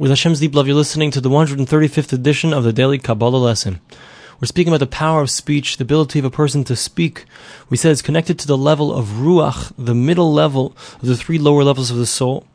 With Hashem's deep love, you're listening to the 135th edition of the Daily Kabbalah Lesson. We're speaking about the power of speech, the ability of a person to speak. We said it's connected to the level of Ruach, the middle level of the three lower levels of the soul.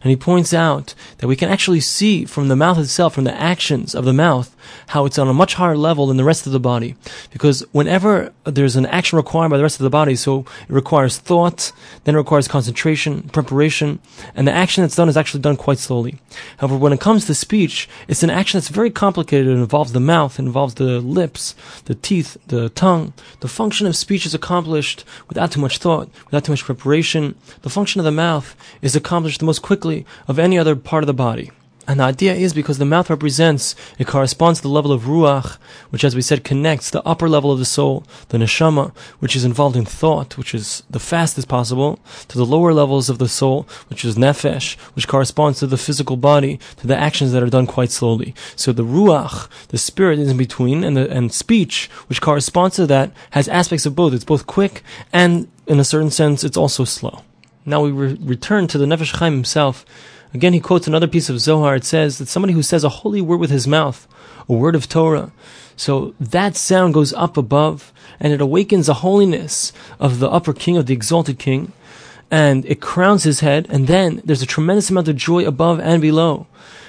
And he points out that we can actually see from the mouth itself, from the actions of the mouth, how it's on a much higher level than the rest of the body. Because whenever there's an action required by the rest of the body, so it requires thought, then it requires concentration, preparation, and the action that's done is actually done quite slowly. However, when it comes to speech, it's an action that's very complicated. It involves the mouth, it involves the lips, the teeth, the tongue. The function of speech is accomplished without too much thought, without too much preparation. The function of the mouth is accomplished the most quickly of any other part of the body. And the idea is because the mouth represents, it corresponds to the level of ruach, which as we said connects the upper level of the soul, the neshama, which is involved in thought, which is the fastest possible, to the lower levels of the soul, which is nefesh, which corresponds to the physical body, to the actions that are done quite slowly. So the ruach, the spirit is in between, and the, and speech, which corresponds to that, has aspects of both. It's both quick, and in a certain sense, it's also slow. Now we re- return to the Nefesh Chaim himself, Again, he quotes another piece of Zohar. It says that somebody who says a holy word with his mouth, a word of Torah, so that sound goes up above and it awakens the holiness of the upper king, of the exalted king, and it crowns his head, and then there's a tremendous amount of joy above and below.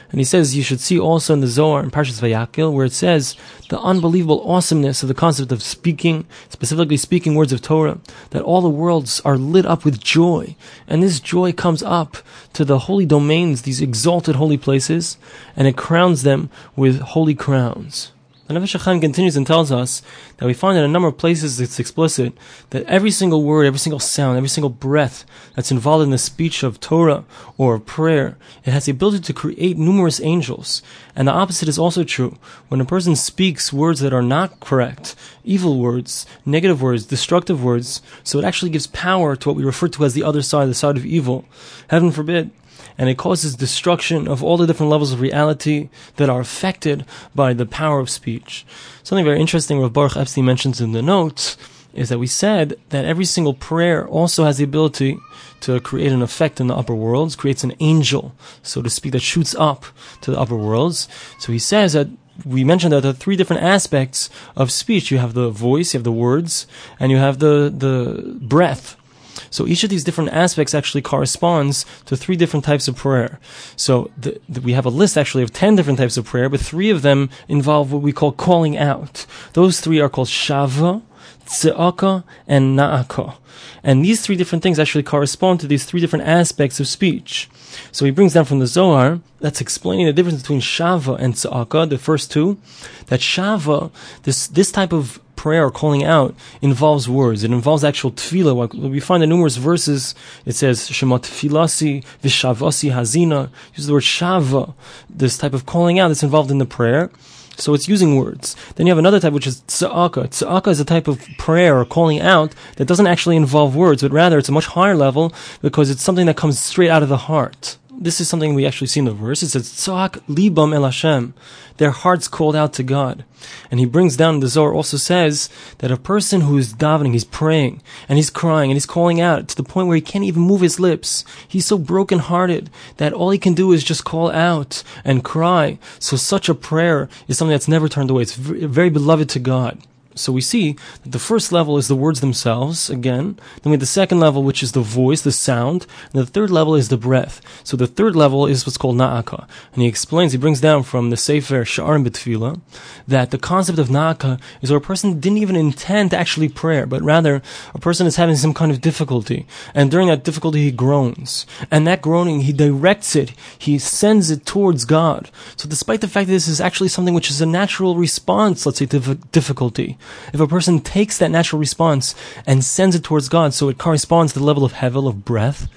And he says you should see also in the Zohar in Parshas Vayakhel where it says the unbelievable awesomeness of the concept of speaking, specifically speaking words of Torah, that all the worlds are lit up with joy. And this joy comes up to the holy domains, these exalted holy places, and it crowns them with holy crowns. The Nefesh HaChaim continues and tells us that we find in a number of places it's explicit that every single word, every single sound, every single breath that's involved in the speech of Torah or of prayer, it has the ability to create numerous angels. And the opposite is also true. When a person speaks words that are not correct, evil words, negative words, destructive words, so it actually gives power to what we refer to as the other side, the side of evil. Heaven forbid and it causes destruction of all the different levels of reality that are affected by the power of speech. Something very interesting Rav Baruch Epstein mentions in the notes is that we said that every single prayer also has the ability to create an effect in the upper worlds, creates an angel, so to speak, that shoots up to the upper worlds. So he says that we mentioned that there are three different aspects of speech. You have the voice, you have the words, and you have the, the breath. So each of these different aspects actually corresponds to three different types of prayer. So the, the, we have a list actually of 10 different types of prayer, but three of them involve what we call calling out. Those three are called shava, tze'aka, and na'aka. And these three different things actually correspond to these three different aspects of speech. So he brings down from the Zohar, that's explaining the difference between Shava and Tza'aka, the first two, that Shava, this, this type of prayer, or calling out, involves words. It involves actual tefillah. We find in numerous verses, it says, Shema tefilasi, vishavasi hazina. Use the word shava, this type of calling out that's involved in the prayer. So it's using words. Then you have another type, which is tza'aka. Tza'aka is a type of prayer or calling out that doesn't actually involve words, but rather it's a much higher level because it's something that comes straight out of the heart this is something we actually see in the verse. It says, Tzak libam el Hashem. Their hearts called out to God. And he brings down the Zohar also says that a person who is davening, he's praying, and he's crying, and he's calling out to the point where he can't even move his lips. He's so brokenhearted that all he can do is just call out and cry. So such a prayer is something that's never turned away. It's very beloved to God. So we see that the first level is the words themselves, again. Then we have the second level, which is the voice, the sound. And the third level is the breath. So the third level is what's called na'aka. And he explains, he brings down from the Sefer Sha'arim B'Tfila, that the concept of na'aka is where a person didn't even intend to actually pray, but rather a person is having some kind of difficulty. And during that difficulty, he groans. And that groaning, he directs it, he sends it towards God. So despite the fact that this is actually something which is a natural response, let's say, to difficulty, if a person takes that natural response and sends it towards God, so it corresponds to the level of hevel, of breath,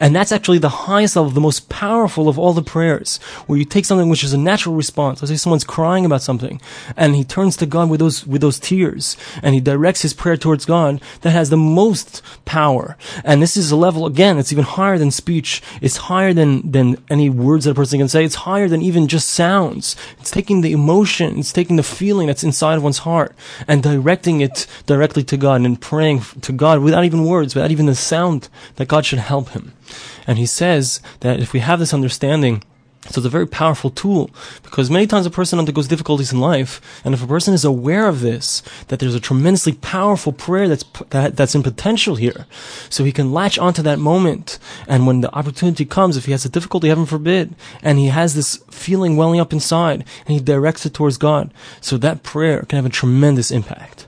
and that's actually the highest level, the most powerful of all the prayers, where you take something which is a natural response. Let's say someone's crying about something, and he turns to God with those, with those tears, and he directs his prayer towards God, that has the most power. And this is a level, again, it's even higher than speech. It's higher than, than any words that a person can say. It's higher than even just sounds. It's taking the emotion, it's taking the feeling that's inside of one's heart, and directing it directly to God and praying to God without even words, without even the sound that God should help him. And he says that if we have this understanding, So it's a very powerful tool because many times a person undergoes difficulties in life, and if a person is aware of this, that there's a tremendously powerful prayer that's that, that's in potential here, so he can latch onto that moment, and when the opportunity comes, if he has a difficulty, heaven forbid, and he has this feeling welling up inside, and he directs it towards God, so that prayer can have a tremendous impact.